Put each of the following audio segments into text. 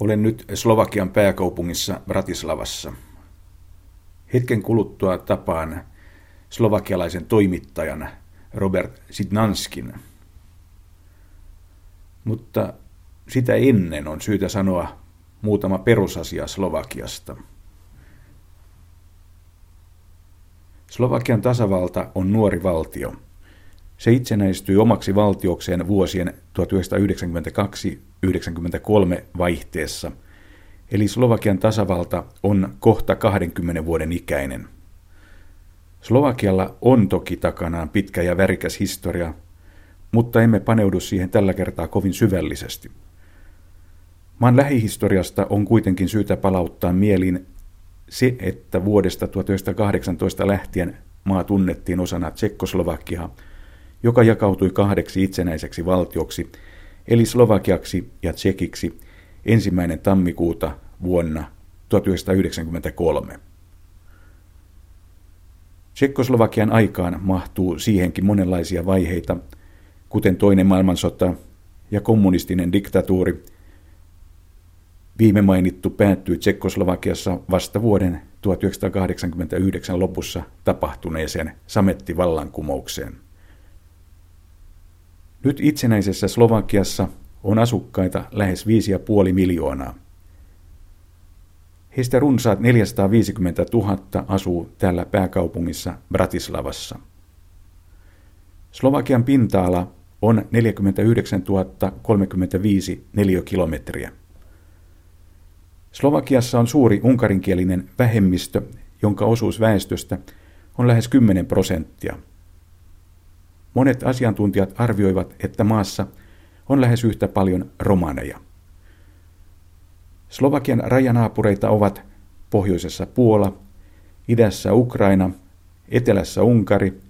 Olen nyt Slovakian pääkaupungissa Bratislavassa. Hetken kuluttua tapaan slovakialaisen toimittajan Robert Sidnanskin. Mutta sitä ennen on syytä sanoa muutama perusasia Slovakiasta. Slovakian tasavalta on nuori valtio. Se itsenäistyi omaksi valtiokseen vuosien 1992-1993 vaihteessa, eli Slovakian tasavalta on kohta 20 vuoden ikäinen. Slovakialla on toki takanaan pitkä ja värikäs historia, mutta emme paneudu siihen tällä kertaa kovin syvällisesti. Maan lähihistoriasta on kuitenkin syytä palauttaa mieliin se, että vuodesta 1918 lähtien maa tunnettiin osana Tsekkoslovakiaa, joka jakautui kahdeksi itsenäiseksi valtioksi, eli Slovakiaksi ja Tsekiksi ensimmäinen tammikuuta vuonna 1993. Tsekkoslovakian aikaan mahtuu siihenkin monenlaisia vaiheita, kuten toinen maailmansota ja kommunistinen diktatuuri. Viime mainittu päättyi Tsekkoslovakiassa vasta vuoden 1989 lopussa tapahtuneeseen samettivallankumoukseen. Nyt itsenäisessä Slovakiassa on asukkaita lähes 5,5 miljoonaa. Heistä runsaat 450 000 asuu täällä pääkaupungissa Bratislavassa. Slovakian pinta-ala on 49 035 neliökilometriä. Slovakiassa on suuri unkarinkielinen vähemmistö, jonka osuus väestöstä on lähes 10 prosenttia. Monet asiantuntijat arvioivat, että maassa on lähes yhtä paljon romaneja. Slovakian rajanaapureita ovat pohjoisessa Puola, idässä Ukraina, etelässä Unkari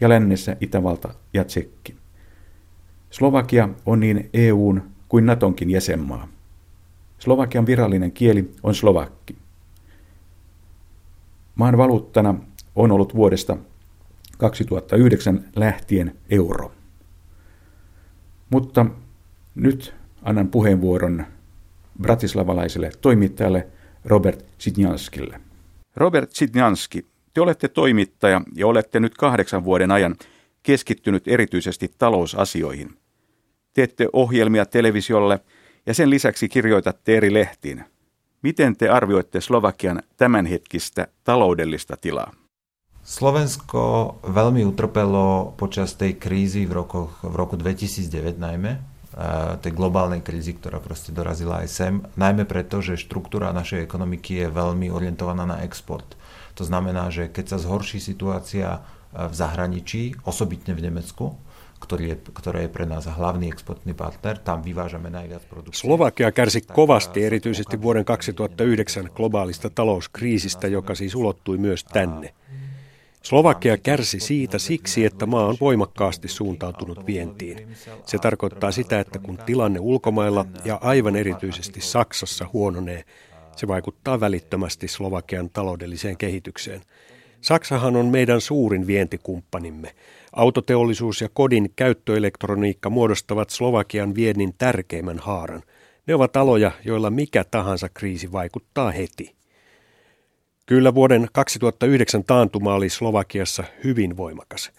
ja lännessä Itävalta ja Tsekki. Slovakia on niin EUn kuin Natonkin jäsenmaa. Slovakian virallinen kieli on slovakki. Maan valuuttana on ollut vuodesta 2009 lähtien euro. Mutta nyt annan puheenvuoron bratislavalaiselle toimittajalle Robert Sitnjanskille. Robert Sitnjanski, te olette toimittaja ja olette nyt kahdeksan vuoden ajan keskittynyt erityisesti talousasioihin. Teette ohjelmia televisiolle ja sen lisäksi kirjoitatte eri lehtiin. Miten te arvioitte Slovakian tämänhetkistä taloudellista tilaa? Slovensko veľmi utrpelo počas tej krízy v, rokoch, v roku 2009 najmä, tej globálnej krízy, ktorá proste dorazila aj sem, najmä preto, že štruktúra našej ekonomiky je veľmi orientovaná na export. To znamená, že keď sa zhorší situácia v zahraničí, osobitne v Nemecku, ktorý je, ktoré je pre nás hlavný exportný partner, tam vyvážame najviac produkcie. Slovakia kärsi kovasti erityisesti vuoden 2009 globaalista talouskriisistä, joka siis ulottui myös tänne. Slovakia kärsi siitä siksi, että maa on voimakkaasti suuntautunut vientiin. Se tarkoittaa sitä, että kun tilanne ulkomailla ja aivan erityisesti Saksassa huononee, se vaikuttaa välittömästi Slovakian taloudelliseen kehitykseen. Saksahan on meidän suurin vientikumppanimme. Autoteollisuus ja kodin käyttöelektroniikka muodostavat Slovakian viennin tärkeimmän haaran. Ne ovat aloja, joilla mikä tahansa kriisi vaikuttaa heti. Kyllä vuoden 2009 taantuma oli Slovakiassa hyvin voimakas.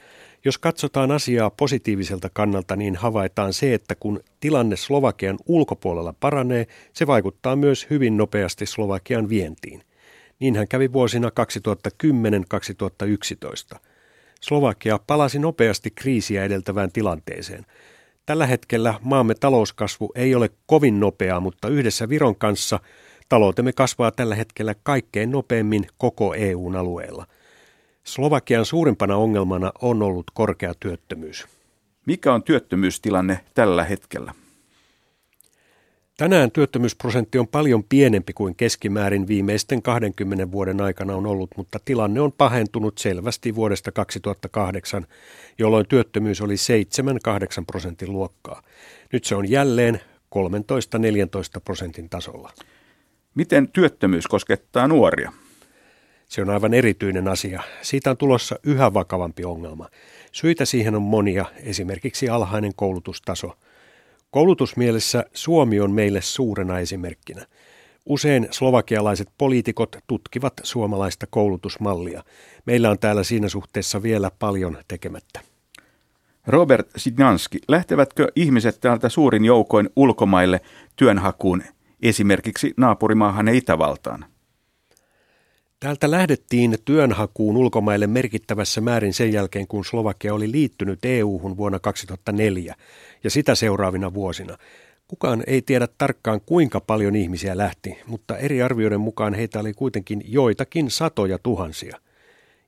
Jos katsotaan asiaa positiiviselta kannalta, niin havaitaan se, että kun tilanne Slovakian ulkopuolella paranee, se vaikuttaa myös hyvin nopeasti Slovakian vientiin. Niinhän kävi vuosina 2010-2011. Slovakia palasi nopeasti kriisiä edeltävään tilanteeseen. Tällä hetkellä maamme talouskasvu ei ole kovin nopeaa, mutta yhdessä Viron kanssa – Taloutemme kasvaa tällä hetkellä kaikkein nopeimmin koko EUn alueella. Slovakian suurimpana ongelmana on ollut korkea työttömyys. Mikä on työttömyystilanne tällä hetkellä? Tänään työttömyysprosentti on paljon pienempi kuin keskimäärin viimeisten 20 vuoden aikana on ollut, mutta tilanne on pahentunut selvästi vuodesta 2008, jolloin työttömyys oli 7-8 prosentin luokkaa. Nyt se on jälleen 13-14 prosentin tasolla. Miten työttömyys koskettaa nuoria? Se on aivan erityinen asia. Siitä on tulossa yhä vakavampi ongelma. Syitä siihen on monia, esimerkiksi alhainen koulutustaso. Koulutusmielessä Suomi on meille suurena esimerkkinä. Usein slovakialaiset poliitikot tutkivat suomalaista koulutusmallia. Meillä on täällä siinä suhteessa vielä paljon tekemättä. Robert Sidnanski, lähtevätkö ihmiset täältä suurin joukoin ulkomaille työnhakuun, esimerkiksi naapurimaahan Itävaltaan? Täältä lähdettiin työnhakuun ulkomaille merkittävässä määrin sen jälkeen, kun Slovakia oli liittynyt EU-hun vuonna 2004 ja sitä seuraavina vuosina. Kukaan ei tiedä tarkkaan kuinka paljon ihmisiä lähti, mutta eri arvioiden mukaan heitä oli kuitenkin joitakin satoja tuhansia.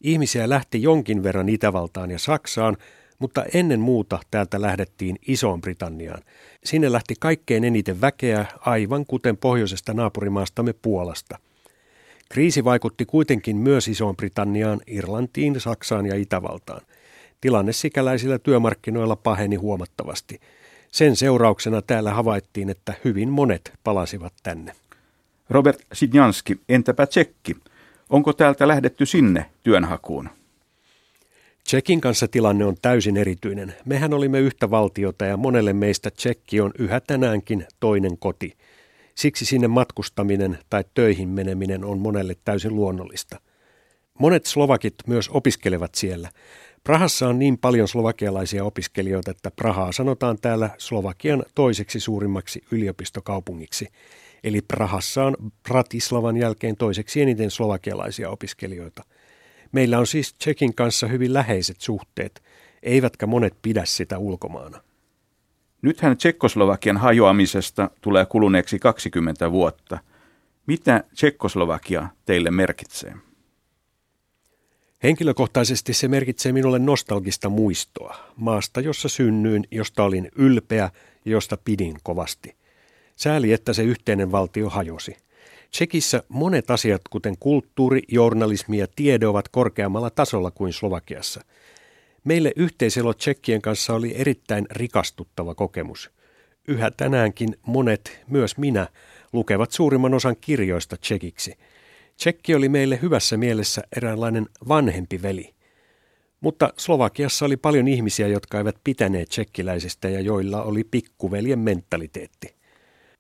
Ihmisiä lähti jonkin verran Itävaltaan ja Saksaan, mutta ennen muuta täältä lähdettiin Isoon Britanniaan. Sinne lähti kaikkein eniten väkeä, aivan kuten pohjoisesta naapurimaastamme Puolasta. Kriisi vaikutti kuitenkin myös Isoon Britanniaan, Irlantiin, Saksaan ja Itävaltaan. Tilanne sikäläisillä työmarkkinoilla paheni huomattavasti. Sen seurauksena täällä havaittiin, että hyvin monet palasivat tänne. Robert Sidjanski, entäpä Tsekki? Onko täältä lähdetty sinne työnhakuun? Tsekin kanssa tilanne on täysin erityinen. Mehän olimme yhtä valtiota ja monelle meistä Tsekki on yhä tänäänkin toinen koti. Siksi sinne matkustaminen tai töihin meneminen on monelle täysin luonnollista. Monet slovakit myös opiskelevat siellä. Prahassa on niin paljon slovakialaisia opiskelijoita, että Prahaa sanotaan täällä Slovakian toiseksi suurimmaksi yliopistokaupungiksi. Eli Prahassa on Bratislavan jälkeen toiseksi eniten slovakialaisia opiskelijoita. Meillä on siis Tsekin kanssa hyvin läheiset suhteet, eivätkä monet pidä sitä ulkomaana. Nythän Tsekkoslovakian hajoamisesta tulee kuluneeksi 20 vuotta. Mitä Tsekkoslovakia teille merkitsee? Henkilökohtaisesti se merkitsee minulle nostalgista muistoa, maasta, jossa synnyin, josta olin ylpeä ja josta pidin kovasti. Sääli, että se yhteinen valtio hajosi. Tsekissä monet asiat, kuten kulttuuri, journalismi ja tiede, ovat korkeammalla tasolla kuin Slovakiassa. Meille yhteiselo Tsekkien kanssa oli erittäin rikastuttava kokemus. Yhä tänäänkin monet, myös minä, lukevat suurimman osan kirjoista tsekiksi – Tsekki oli meille hyvässä mielessä eräänlainen vanhempi veli. Mutta Slovakiassa oli paljon ihmisiä, jotka eivät pitäneet tsekkiläisistä ja joilla oli pikkuveljen mentaliteetti.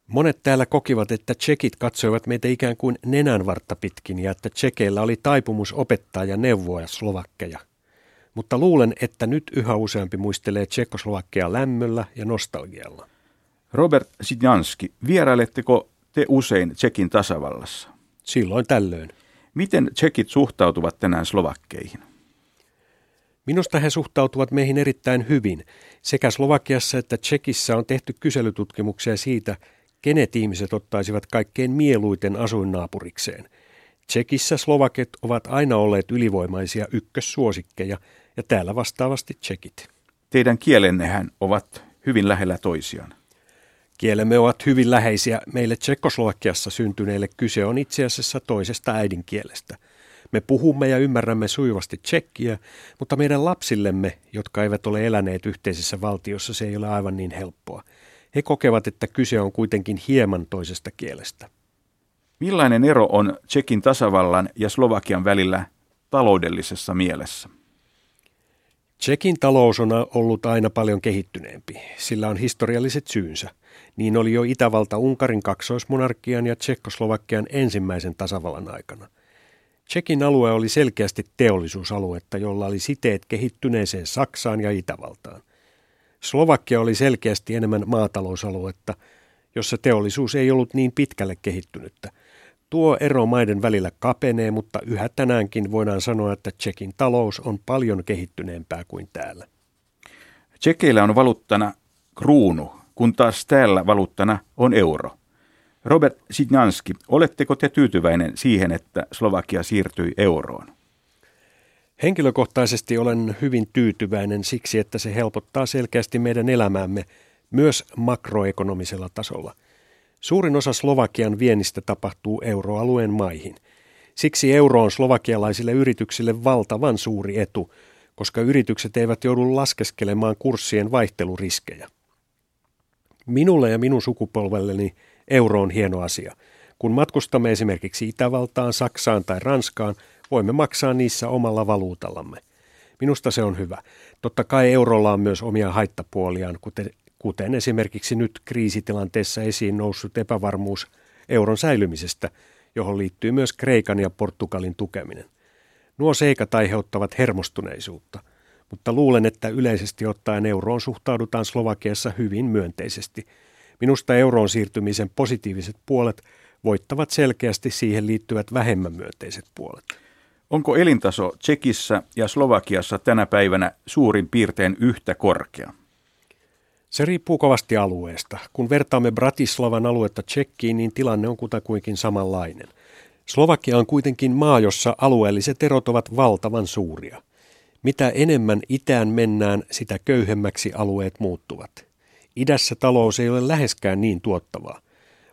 Monet täällä kokivat, että tsekit katsoivat meitä ikään kuin nenänvartta pitkin ja että tsekeillä oli taipumus opettaa ja neuvoa slovakkeja. Mutta luulen, että nyt yhä useampi muistelee Tsekoslovakia lämmöllä ja nostalgialla. Robert Sidjanski, vierailetteko te usein Tsekin tasavallassa? silloin tällöin. Miten tsekit suhtautuvat tänään slovakkeihin? Minusta he suhtautuvat meihin erittäin hyvin. Sekä Slovakiassa että Tsekissä on tehty kyselytutkimuksia siitä, kenet ihmiset ottaisivat kaikkein mieluiten asuinnaapurikseen. Tsekissä slovakit ovat aina olleet ylivoimaisia ykkössuosikkeja ja täällä vastaavasti tsekit. Teidän kielennehän ovat hyvin lähellä toisiaan. Kielemme ovat hyvin läheisiä. Meille Tsekoslovakiassa syntyneille kyse on itse asiassa toisesta äidinkielestä. Me puhumme ja ymmärrämme sujuvasti tsekkiä, mutta meidän lapsillemme, jotka eivät ole eläneet yhteisessä valtiossa, se ei ole aivan niin helppoa. He kokevat, että kyse on kuitenkin hieman toisesta kielestä. Millainen ero on Tsekin tasavallan ja Slovakian välillä taloudellisessa mielessä? Tsekin talous on ollut aina paljon kehittyneempi. Sillä on historialliset syynsä. Niin oli jo Itävalta Unkarin kaksoismonarkian ja Tsekkoslovakian ensimmäisen tasavallan aikana. Tsekin alue oli selkeästi teollisuusaluetta, jolla oli siteet kehittyneeseen Saksaan ja Itävaltaan. Slovakia oli selkeästi enemmän maatalousaluetta, jossa teollisuus ei ollut niin pitkälle kehittynyttä. Tuo ero maiden välillä kapenee, mutta yhä tänäänkin voidaan sanoa, että Tsekin talous on paljon kehittyneempää kuin täällä. Tsekeillä on valuuttana kruunu, kun taas täällä valuuttana on euro. Robert Sidnanski, oletteko te tyytyväinen siihen, että Slovakia siirtyi euroon? Henkilökohtaisesti olen hyvin tyytyväinen siksi, että se helpottaa selkeästi meidän elämäämme myös makroekonomisella tasolla. Suurin osa Slovakian viennistä tapahtuu euroalueen maihin. Siksi euro on slovakialaisille yrityksille valtavan suuri etu, koska yritykset eivät joudu laskeskelemaan kurssien vaihteluriskejä. Minulle ja minun sukupolvelleni euro on hieno asia. Kun matkustamme esimerkiksi Itävaltaan, Saksaan tai Ranskaan, voimme maksaa niissä omalla valuutallamme. Minusta se on hyvä. Totta kai eurolla on myös omia haittapuoliaan, kuten, kuten esimerkiksi nyt kriisitilanteessa esiin noussut epävarmuus euron säilymisestä, johon liittyy myös Kreikan ja Portugalin tukeminen. Nuo seikat aiheuttavat hermostuneisuutta, mutta luulen, että yleisesti ottaen euroon suhtaudutaan Slovakiassa hyvin myönteisesti. Minusta euroon siirtymisen positiiviset puolet voittavat selkeästi siihen liittyvät vähemmän myönteiset puolet. Onko elintaso Tsekissä ja Slovakiassa tänä päivänä suurin piirtein yhtä korkea? Se riippuu kovasti alueesta. Kun vertaamme Bratislavan aluetta Tsekkiin, niin tilanne on kutakuinkin samanlainen. Slovakia on kuitenkin maa, jossa alueelliset erot ovat valtavan suuria. Mitä enemmän itään mennään, sitä köyhemmäksi alueet muuttuvat. Idässä talous ei ole läheskään niin tuottavaa.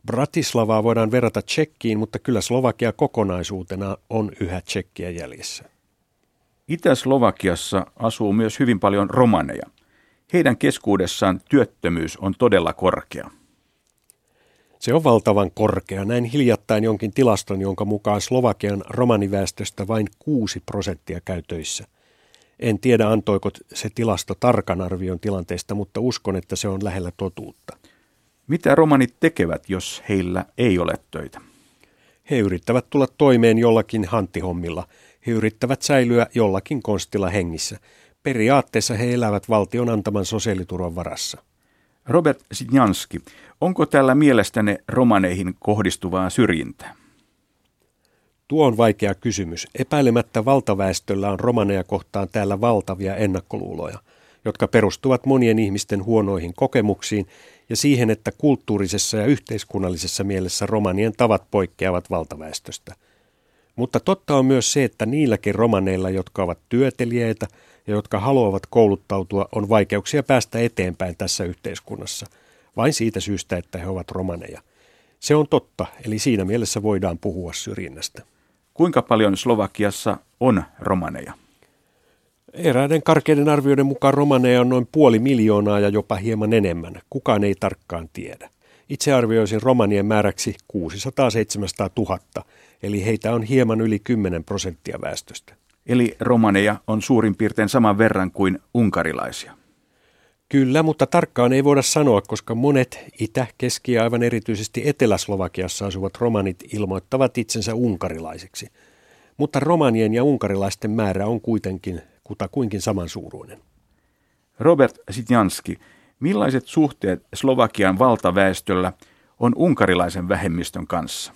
Bratislavaa voidaan verrata Tsekkiin, mutta kyllä Slovakia kokonaisuutena on yhä Tsekkiä jäljessä. Itä-Slovakiassa asuu myös hyvin paljon romaneja. Heidän keskuudessaan työttömyys on todella korkea. Se on valtavan korkea. Näin hiljattain jonkin tilaston, jonka mukaan Slovakian romaniväestöstä vain 6 prosenttia käy töissä. En tiedä, antoiko se tilasto tarkan arvion tilanteesta, mutta uskon, että se on lähellä totuutta. Mitä romanit tekevät, jos heillä ei ole töitä? He yrittävät tulla toimeen jollakin hanttihommilla. He yrittävät säilyä jollakin konstilla hengissä. Periaatteessa he elävät valtion antaman sosiaaliturvan varassa. Robert Sidjanski, onko tällä mielestänne romaneihin kohdistuvaa syrjintää? Tuo on vaikea kysymys. Epäilemättä valtaväestöllä on romaneja kohtaan täällä valtavia ennakkoluuloja, jotka perustuvat monien ihmisten huonoihin kokemuksiin ja siihen, että kulttuurisessa ja yhteiskunnallisessa mielessä romanien tavat poikkeavat valtaväestöstä. Mutta totta on myös se, että niilläkin romaneilla, jotka ovat työtelijöitä ja jotka haluavat kouluttautua, on vaikeuksia päästä eteenpäin tässä yhteiskunnassa, vain siitä syystä, että he ovat romaneja. Se on totta, eli siinä mielessä voidaan puhua syrjinnästä. Kuinka paljon Slovakiassa on romaneja? Eräiden karkeiden arvioiden mukaan romaneja on noin puoli miljoonaa ja jopa hieman enemmän. Kukaan ei tarkkaan tiedä. Itse arvioisin romanien määräksi 600-700 000, eli heitä on hieman yli 10 prosenttia väestöstä. Eli romaneja on suurin piirtein saman verran kuin unkarilaisia. Kyllä, mutta tarkkaan ei voida sanoa, koska monet Itä-, Keski- ja aivan erityisesti Etelä-Slovakiassa asuvat romanit ilmoittavat itsensä unkarilaisiksi. Mutta romanien ja unkarilaisten määrä on kuitenkin kutakuinkin samansuuruinen. Robert Sitjanski, millaiset suhteet Slovakian valtaväestöllä on unkarilaisen vähemmistön kanssa?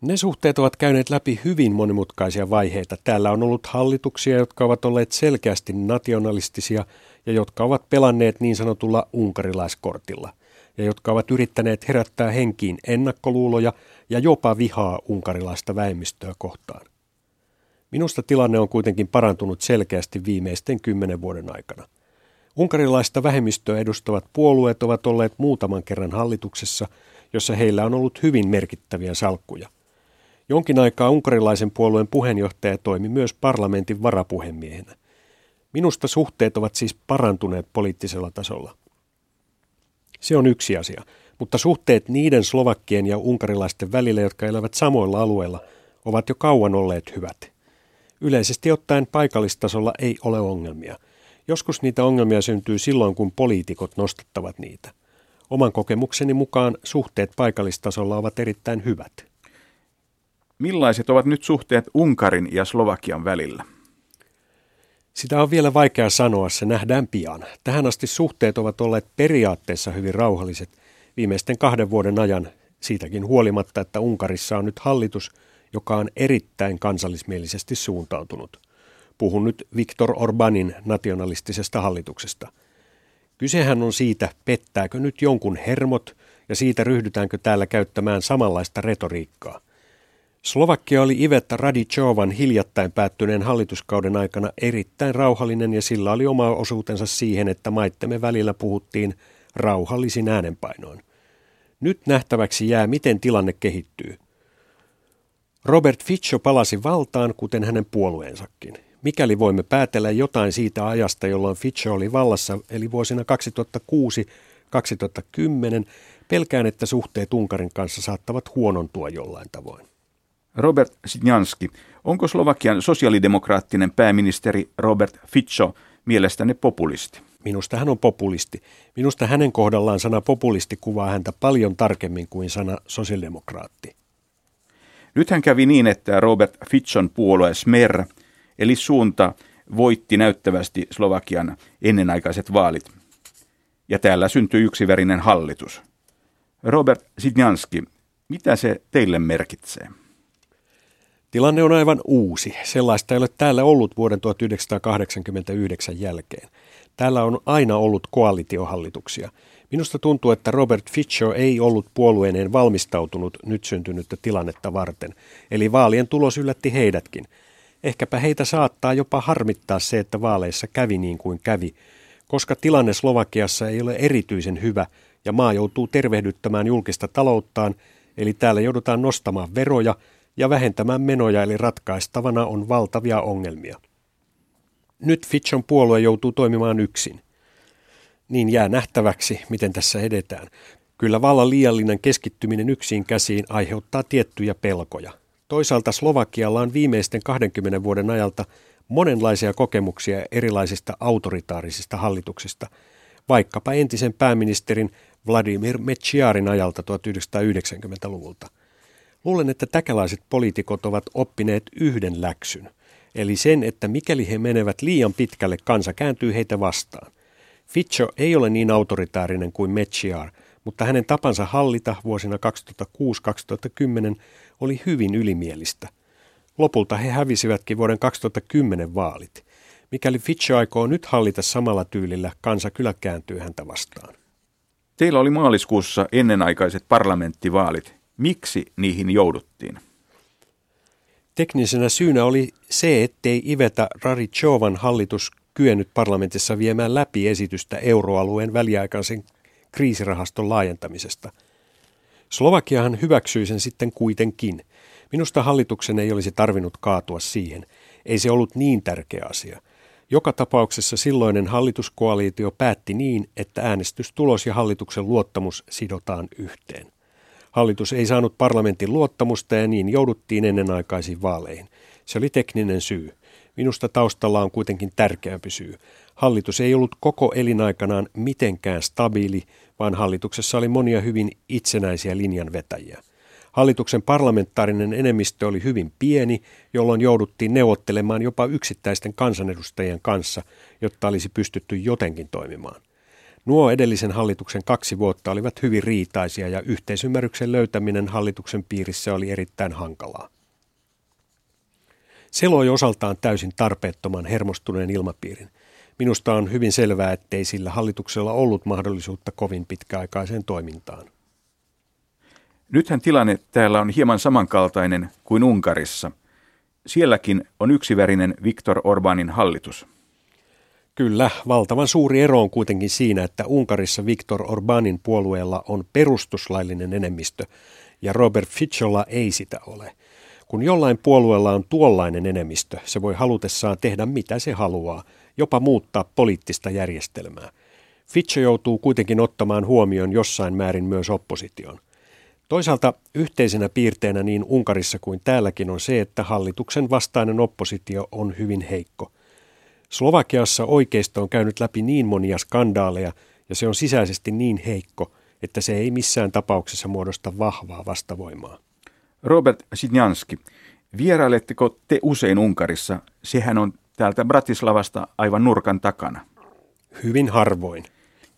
Ne suhteet ovat käyneet läpi hyvin monimutkaisia vaiheita. Täällä on ollut hallituksia, jotka ovat olleet selkeästi nationalistisia ja jotka ovat pelanneet niin sanotulla unkarilaiskortilla ja jotka ovat yrittäneet herättää henkiin ennakkoluuloja ja jopa vihaa unkarilaista vähemmistöä kohtaan. Minusta tilanne on kuitenkin parantunut selkeästi viimeisten kymmenen vuoden aikana. Unkarilaista vähemmistöä edustavat puolueet ovat olleet muutaman kerran hallituksessa, jossa heillä on ollut hyvin merkittäviä salkkuja. Jonkin aikaa unkarilaisen puolueen puheenjohtaja toimi myös parlamentin varapuhemiehenä. Minusta suhteet ovat siis parantuneet poliittisella tasolla. Se on yksi asia, mutta suhteet niiden slovakkien ja unkarilaisten välillä, jotka elävät samoilla alueilla, ovat jo kauan olleet hyvät. Yleisesti ottaen paikallistasolla ei ole ongelmia. Joskus niitä ongelmia syntyy silloin, kun poliitikot nostattavat niitä. Oman kokemukseni mukaan suhteet paikallistasolla ovat erittäin hyvät. Millaiset ovat nyt suhteet Unkarin ja Slovakian välillä? Sitä on vielä vaikea sanoa, se nähdään pian. Tähän asti suhteet ovat olleet periaatteessa hyvin rauhalliset viimeisten kahden vuoden ajan, siitäkin huolimatta, että Unkarissa on nyt hallitus, joka on erittäin kansallismielisesti suuntautunut. Puhun nyt Viktor Orbanin nationalistisesta hallituksesta. Kysehän on siitä, pettääkö nyt jonkun hermot ja siitä ryhdytäänkö täällä käyttämään samanlaista retoriikkaa. Slovakia oli Ivetta Radichovan hiljattain päättyneen hallituskauden aikana erittäin rauhallinen ja sillä oli oma osuutensa siihen, että maittemme välillä puhuttiin rauhallisin äänenpainoin. Nyt nähtäväksi jää, miten tilanne kehittyy. Robert Fico palasi valtaan, kuten hänen puolueensakin. Mikäli voimme päätellä jotain siitä ajasta, jolloin Fico oli vallassa, eli vuosina 2006-2010, pelkään, että suhteet Unkarin kanssa saattavat huonontua jollain tavoin. Robert Sidjanski, onko Slovakian sosiaalidemokraattinen pääministeri Robert Fico mielestäni populisti? Minusta hän on populisti. Minusta hänen kohdallaan sana populisti kuvaa häntä paljon tarkemmin kuin sana sosiaalidemokraatti. Nythän kävi niin, että Robert Fitson puolue Smer, eli suunta, voitti näyttävästi Slovakian ennenaikaiset vaalit. Ja täällä syntyi yksivärinen hallitus. Robert Sidnjanski, mitä se teille merkitsee? Tilanne on aivan uusi. Sellaista ei ole täällä ollut vuoden 1989 jälkeen. Täällä on aina ollut koalitiohallituksia. Minusta tuntuu, että Robert Fitcher ei ollut puolueeneen valmistautunut nyt syntynyttä tilannetta varten, eli vaalien tulos yllätti heidätkin. Ehkäpä heitä saattaa jopa harmittaa se, että vaaleissa kävi niin kuin kävi, koska tilanne Slovakiassa ei ole erityisen hyvä ja maa joutuu tervehdyttämään julkista talouttaan, eli täällä joudutaan nostamaan veroja ja vähentämään menoja, eli ratkaistavana on valtavia ongelmia. Nyt Fitchon puolue joutuu toimimaan yksin. Niin jää nähtäväksi, miten tässä edetään. Kyllä vallan liiallinen keskittyminen yksin käsiin aiheuttaa tiettyjä pelkoja. Toisaalta Slovakialla on viimeisten 20 vuoden ajalta monenlaisia kokemuksia erilaisista autoritaarisista hallituksista, vaikkapa entisen pääministerin Vladimir Mečiarin ajalta 1990-luvulta. Luulen, että täkälaiset poliitikot ovat oppineet yhden läksyn, eli sen, että mikäli he menevät liian pitkälle, kansa kääntyy heitä vastaan. Fitcho ei ole niin autoritaarinen kuin Mechiar, mutta hänen tapansa hallita vuosina 2006-2010 oli hyvin ylimielistä. Lopulta he hävisivätkin vuoden 2010 vaalit. Mikäli Fitch aikoo nyt hallita samalla tyylillä, kansa kyllä kääntyy häntä vastaan. Teillä oli maaliskuussa ennenaikaiset parlamenttivaalit. Miksi niihin jouduttiin? Teknisenä syynä oli se, ettei Iveta Rarichovan hallitus kyennyt parlamentissa viemään läpi esitystä euroalueen väliaikaisen kriisirahaston laajentamisesta. Slovakiahan hyväksyi sen sitten kuitenkin. Minusta hallituksen ei olisi tarvinnut kaatua siihen. Ei se ollut niin tärkeä asia. Joka tapauksessa silloinen hallituskoaliitio päätti niin, että äänestystulos ja hallituksen luottamus sidotaan yhteen. Hallitus ei saanut parlamentin luottamusta ja niin jouduttiin ennenaikaisiin vaaleihin. Se oli tekninen syy. Minusta taustalla on kuitenkin tärkeämpi syy. Hallitus ei ollut koko elinaikanaan mitenkään stabiili, vaan hallituksessa oli monia hyvin itsenäisiä linjanvetäjiä. Hallituksen parlamentaarinen enemmistö oli hyvin pieni, jolloin jouduttiin neuvottelemaan jopa yksittäisten kansanedustajien kanssa, jotta olisi pystytty jotenkin toimimaan. Nuo edellisen hallituksen kaksi vuotta olivat hyvin riitaisia ja yhteisymmärryksen löytäminen hallituksen piirissä oli erittäin hankalaa. Se loi osaltaan täysin tarpeettoman hermostuneen ilmapiirin. Minusta on hyvin selvää, ettei sillä hallituksella ollut mahdollisuutta kovin pitkäaikaiseen toimintaan. Nythän tilanne täällä on hieman samankaltainen kuin Unkarissa. Sielläkin on yksivärinen Viktor Orbanin hallitus. Kyllä, valtavan suuri ero on kuitenkin siinä, että Unkarissa Viktor Orbanin puolueella on perustuslaillinen enemmistö ja Robert Ficolla ei sitä ole. Kun jollain puolueella on tuollainen enemmistö, se voi halutessaan tehdä mitä se haluaa, jopa muuttaa poliittista järjestelmää. Fitcho joutuu kuitenkin ottamaan huomioon jossain määrin myös opposition. Toisaalta yhteisenä piirteenä niin Unkarissa kuin täälläkin on se, että hallituksen vastainen oppositio on hyvin heikko. Slovakiassa oikeisto on käynyt läpi niin monia skandaaleja ja se on sisäisesti niin heikko, että se ei missään tapauksessa muodosta vahvaa vastavoimaa. Robert Sidnjanski, vierailetteko te usein Unkarissa? Sehän on täältä Bratislavasta aivan nurkan takana. Hyvin harvoin.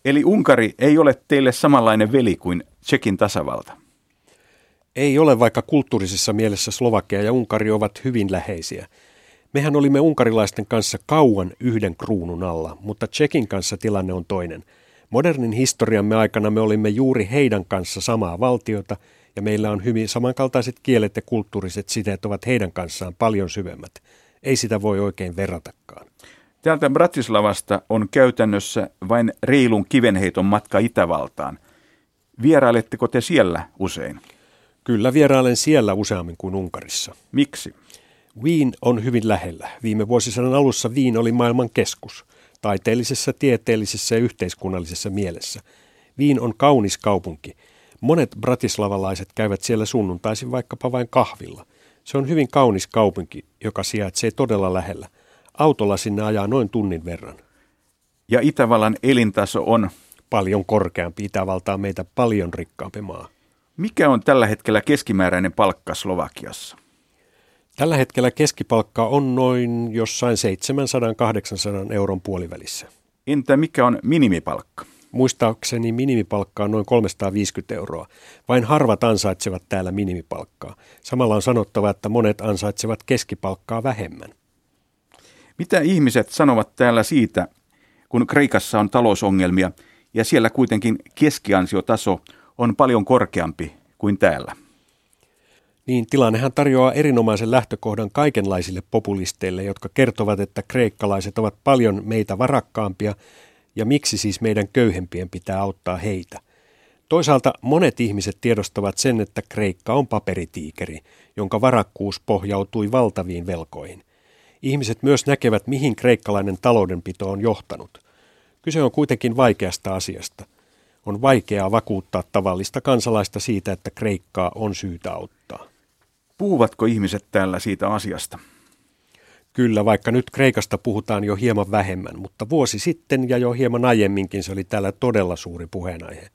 Eli Unkari ei ole teille samanlainen veli kuin Tsekin tasavalta? Ei ole, vaikka kulttuurisessa mielessä Slovakia ja Unkari ovat hyvin läheisiä. Mehän olimme unkarilaisten kanssa kauan yhden kruunun alla, mutta Tsekin kanssa tilanne on toinen. Modernin historiamme aikana me olimme juuri heidän kanssa samaa valtiota – ja meillä on hyvin samankaltaiset kielet ja kulttuuriset siteet ovat heidän kanssaan paljon syvemmät. Ei sitä voi oikein verratakaan. Täältä Bratislavasta on käytännössä vain reilun kivenheiton matka Itävaltaan. Vierailetteko te siellä usein? Kyllä vierailen siellä useammin kuin Unkarissa. Miksi? Wien on hyvin lähellä. Viime vuosisadan alussa Wien oli maailman keskus, taiteellisessa, tieteellisessä ja yhteiskunnallisessa mielessä. Wien on kaunis kaupunki – Monet bratislavalaiset käyvät siellä sunnuntaisin vaikkapa vain kahvilla. Se on hyvin kaunis kaupunki, joka sijaitsee todella lähellä. Autolla sinne ajaa noin tunnin verran. Ja Itävallan elintaso on paljon korkeampi. Itävalta on meitä paljon rikkaampi maa. Mikä on tällä hetkellä keskimääräinen palkka Slovakiassa? Tällä hetkellä keskipalkka on noin jossain 700-800 euron puolivälissä. Entä mikä on minimipalkka? Muistaakseni minimipalkka on noin 350 euroa. Vain harvat ansaitsevat täällä minimipalkkaa. Samalla on sanottava, että monet ansaitsevat keskipalkkaa vähemmän. Mitä ihmiset sanovat täällä siitä, kun Kreikassa on talousongelmia ja siellä kuitenkin keskiansiotaso on paljon korkeampi kuin täällä? Niin tilannehan tarjoaa erinomaisen lähtökohdan kaikenlaisille populisteille, jotka kertovat, että kreikkalaiset ovat paljon meitä varakkaampia ja miksi siis meidän köyhempien pitää auttaa heitä. Toisaalta monet ihmiset tiedostavat sen, että Kreikka on paperitiikeri, jonka varakkuus pohjautui valtaviin velkoihin. Ihmiset myös näkevät, mihin kreikkalainen taloudenpito on johtanut. Kyse on kuitenkin vaikeasta asiasta. On vaikeaa vakuuttaa tavallista kansalaista siitä, että Kreikkaa on syytä auttaa. Puhuvatko ihmiset täällä siitä asiasta? Kyllä, vaikka nyt Kreikasta puhutaan jo hieman vähemmän, mutta vuosi sitten ja jo hieman aiemminkin se oli täällä todella suuri puheenaihe.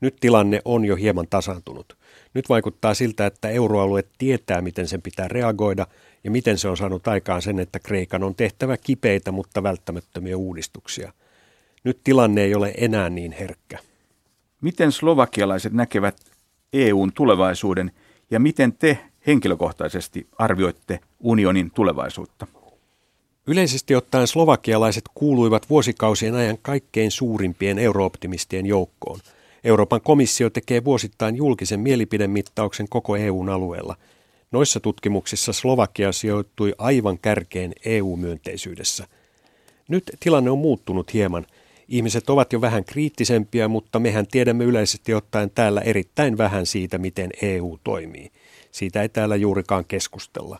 Nyt tilanne on jo hieman tasaantunut. Nyt vaikuttaa siltä, että euroalue tietää, miten sen pitää reagoida ja miten se on saanut aikaan sen, että Kreikan on tehtävä kipeitä, mutta välttämättömiä uudistuksia. Nyt tilanne ei ole enää niin herkkä. Miten slovakialaiset näkevät EUn tulevaisuuden ja miten te henkilökohtaisesti arvioitte unionin tulevaisuutta? Yleisesti ottaen slovakialaiset kuuluivat vuosikausien ajan kaikkein suurimpien eurooptimistien joukkoon. Euroopan komissio tekee vuosittain julkisen mielipidemittauksen koko EUn alueella. Noissa tutkimuksissa Slovakia sijoittui aivan kärkeen EU-myönteisyydessä. Nyt tilanne on muuttunut hieman. Ihmiset ovat jo vähän kriittisempiä, mutta mehän tiedämme yleisesti ottaen täällä erittäin vähän siitä, miten EU toimii. Siitä ei täällä juurikaan keskustella.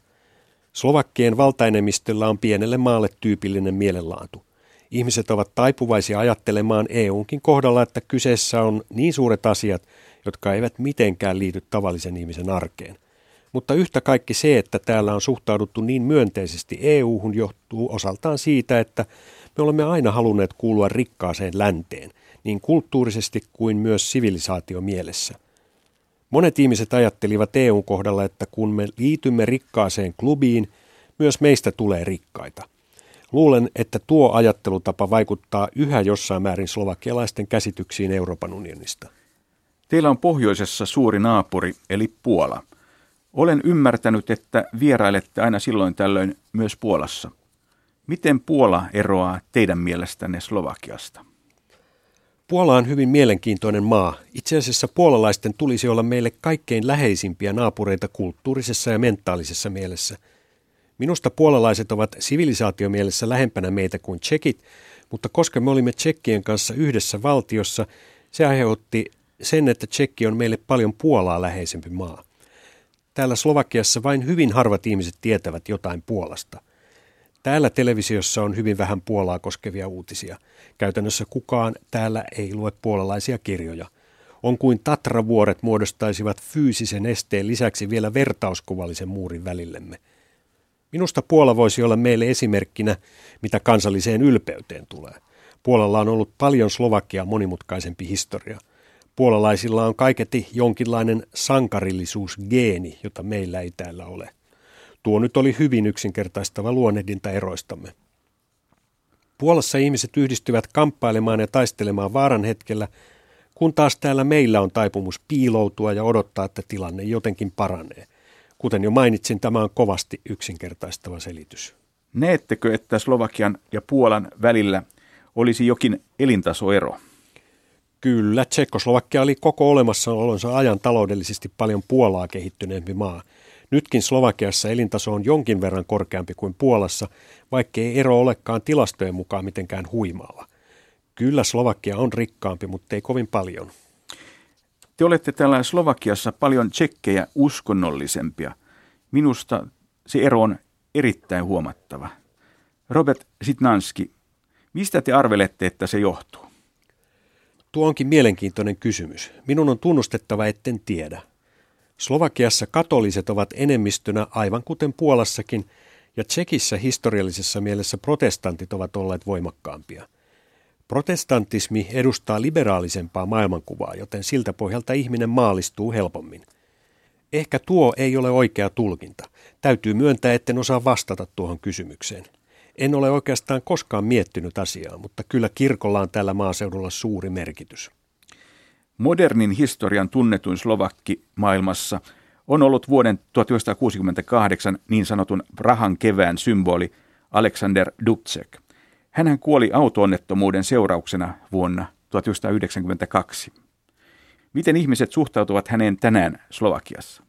Slovakkien valtaenemmistöllä on pienelle maalle tyypillinen mielenlaatu. Ihmiset ovat taipuvaisia ajattelemaan EUnkin kohdalla, että kyseessä on niin suuret asiat, jotka eivät mitenkään liity tavallisen ihmisen arkeen. Mutta yhtä kaikki se, että täällä on suhtauduttu niin myönteisesti EU-hun, johtuu osaltaan siitä, että me olemme aina halunneet kuulua rikkaaseen länteen, niin kulttuurisesti kuin myös sivilisaatiomielessä. mielessä. Monet ihmiset ajattelivat EUn kohdalla, että kun me liitymme rikkaaseen klubiin, myös meistä tulee rikkaita. Luulen, että tuo ajattelutapa vaikuttaa yhä jossain määrin slovakialaisten käsityksiin Euroopan unionista. Teillä on pohjoisessa suuri naapuri, eli Puola. Olen ymmärtänyt, että vierailette aina silloin tällöin myös Puolassa. Miten Puola eroaa teidän mielestänne Slovakiasta? Puola on hyvin mielenkiintoinen maa. Itse asiassa puolalaisten tulisi olla meille kaikkein läheisimpiä naapureita kulttuurisessa ja mentaalisessa mielessä. Minusta puolalaiset ovat sivilisaatiomielessä lähempänä meitä kuin tsekit, mutta koska me olimme tsekkien kanssa yhdessä valtiossa, se aiheutti sen, että tsekki on meille paljon Puolaa läheisempi maa. Täällä Slovakiassa vain hyvin harvat ihmiset tietävät jotain Puolasta – Täällä televisiossa on hyvin vähän Puolaa koskevia uutisia. Käytännössä kukaan täällä ei lue puolalaisia kirjoja. On kuin Tatravuoret muodostaisivat fyysisen esteen lisäksi vielä vertauskuvallisen muurin välillemme. Minusta Puola voisi olla meille esimerkkinä, mitä kansalliseen ylpeyteen tulee. Puolalla on ollut paljon Slovakia monimutkaisempi historia. Puolalaisilla on kaiketi jonkinlainen sankarillisuusgeeni, jota meillä ei täällä ole. Tuo nyt oli hyvin yksinkertaistava luonnehdinta eroistamme. Puolassa ihmiset yhdistyvät kamppailemaan ja taistelemaan vaaran hetkellä, kun taas täällä meillä on taipumus piiloutua ja odottaa, että tilanne jotenkin paranee. Kuten jo mainitsin, tämä on kovasti yksinkertaistava selitys. Neettekö, että Slovakian ja Puolan välillä olisi jokin elintasoero? Kyllä, Tsekkoslovakia oli koko olemassaolonsa ajan taloudellisesti paljon Puolaa kehittyneempi maa – Nytkin Slovakiassa elintaso on jonkin verran korkeampi kuin Puolassa, vaikkei ero olekaan tilastojen mukaan mitenkään huimaava. Kyllä Slovakia on rikkaampi, mutta ei kovin paljon. Te olette täällä Slovakiassa paljon tsekkejä uskonnollisempia. Minusta se ero on erittäin huomattava. Robert Sitnanski, mistä te arvelette, että se johtuu? Tuo onkin mielenkiintoinen kysymys. Minun on tunnustettava, etten tiedä. Slovakiassa katoliset ovat enemmistönä aivan kuten Puolassakin, ja Tsekissä historiallisessa mielessä protestantit ovat olleet voimakkaampia. Protestantismi edustaa liberaalisempaa maailmankuvaa, joten siltä pohjalta ihminen maalistuu helpommin. Ehkä tuo ei ole oikea tulkinta. Täytyy myöntää, etten osaa vastata tuohon kysymykseen. En ole oikeastaan koskaan miettinyt asiaa, mutta kyllä kirkolla on tällä maaseudulla suuri merkitys. Modernin historian tunnetuin slovakki maailmassa on ollut vuoden 1968 niin sanotun Prahan kevään symboli Alexander Dubček. Hän kuoli autoonnettomuuden seurauksena vuonna 1992. Miten ihmiset suhtautuvat häneen tänään Slovakiassa?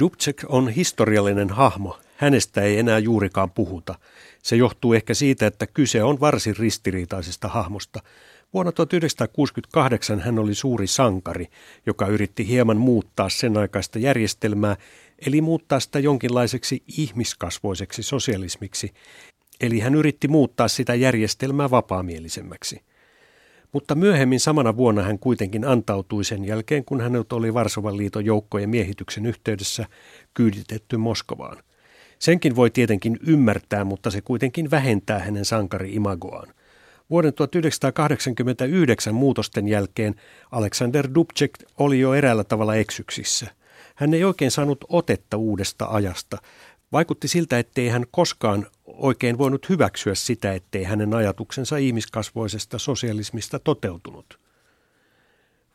Dubček on historiallinen hahmo. Hänestä ei enää juurikaan puhuta. Se johtuu ehkä siitä, että kyse on varsin ristiriitaisesta hahmosta. Vuonna 1968 hän oli suuri sankari, joka yritti hieman muuttaa sen aikaista järjestelmää, eli muuttaa sitä jonkinlaiseksi ihmiskasvoiseksi sosialismiksi. Eli hän yritti muuttaa sitä järjestelmää vapaamielisemmäksi. Mutta myöhemmin samana vuonna hän kuitenkin antautui sen jälkeen, kun hänet oli Varsovan liiton joukkojen miehityksen yhteydessä kyyditetty Moskovaan. Senkin voi tietenkin ymmärtää, mutta se kuitenkin vähentää hänen sankari-imagoaan. Vuoden 1989 muutosten jälkeen Alexander Dubček oli jo eräällä tavalla eksyksissä. Hän ei oikein saanut otetta uudesta ajasta. Vaikutti siltä, ettei hän koskaan oikein voinut hyväksyä sitä, ettei hänen ajatuksensa ihmiskasvoisesta sosialismista toteutunut.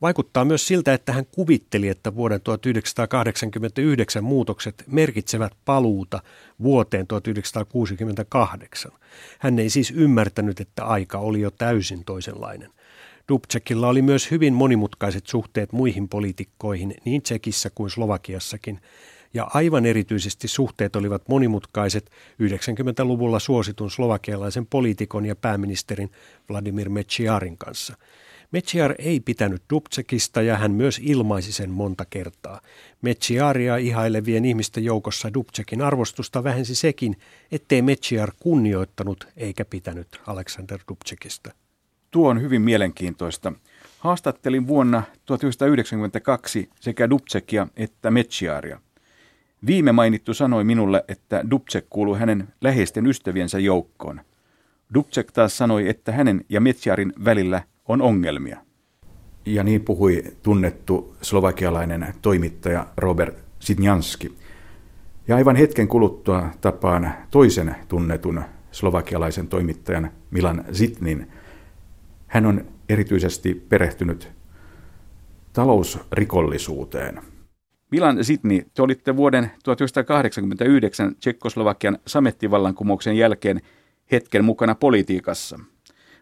Vaikuttaa myös siltä, että hän kuvitteli, että vuoden 1989 muutokset merkitsevät paluuta vuoteen 1968. Hän ei siis ymmärtänyt, että aika oli jo täysin toisenlainen. Dubčekilla oli myös hyvin monimutkaiset suhteet muihin poliitikkoihin niin Tsekissä kuin Slovakiassakin, ja aivan erityisesti suhteet olivat monimutkaiset 90-luvulla suositun slovakialaisen poliitikon ja pääministerin Vladimir Mečiarin kanssa – Metsiar ei pitänyt Dubčekista ja hän myös ilmaisi sen monta kertaa. Metsiaria ihailevien ihmisten joukossa Dubčekin arvostusta vähensi sekin, ettei Metsiar kunnioittanut eikä pitänyt Alexander Dubčekista. Tuo on hyvin mielenkiintoista. Haastattelin vuonna 1992 sekä Dubčekia että Metsiaria. Viime mainittu sanoi minulle, että Dubček kuuluu hänen läheisten ystäviensä joukkoon. Dubček taas sanoi, että hänen ja Metsiarin välillä on ongelmia. Ja niin puhui tunnettu slovakialainen toimittaja Robert Sidnjanski. Ja aivan hetken kuluttua tapaan toisen tunnetun slovakialaisen toimittajan Milan Zitnin. Hän on erityisesti perehtynyt talousrikollisuuteen. Milan Zitni, te olitte vuoden 1989 Tsekkoslovakian samettivallankumouksen jälkeen hetken mukana politiikassa –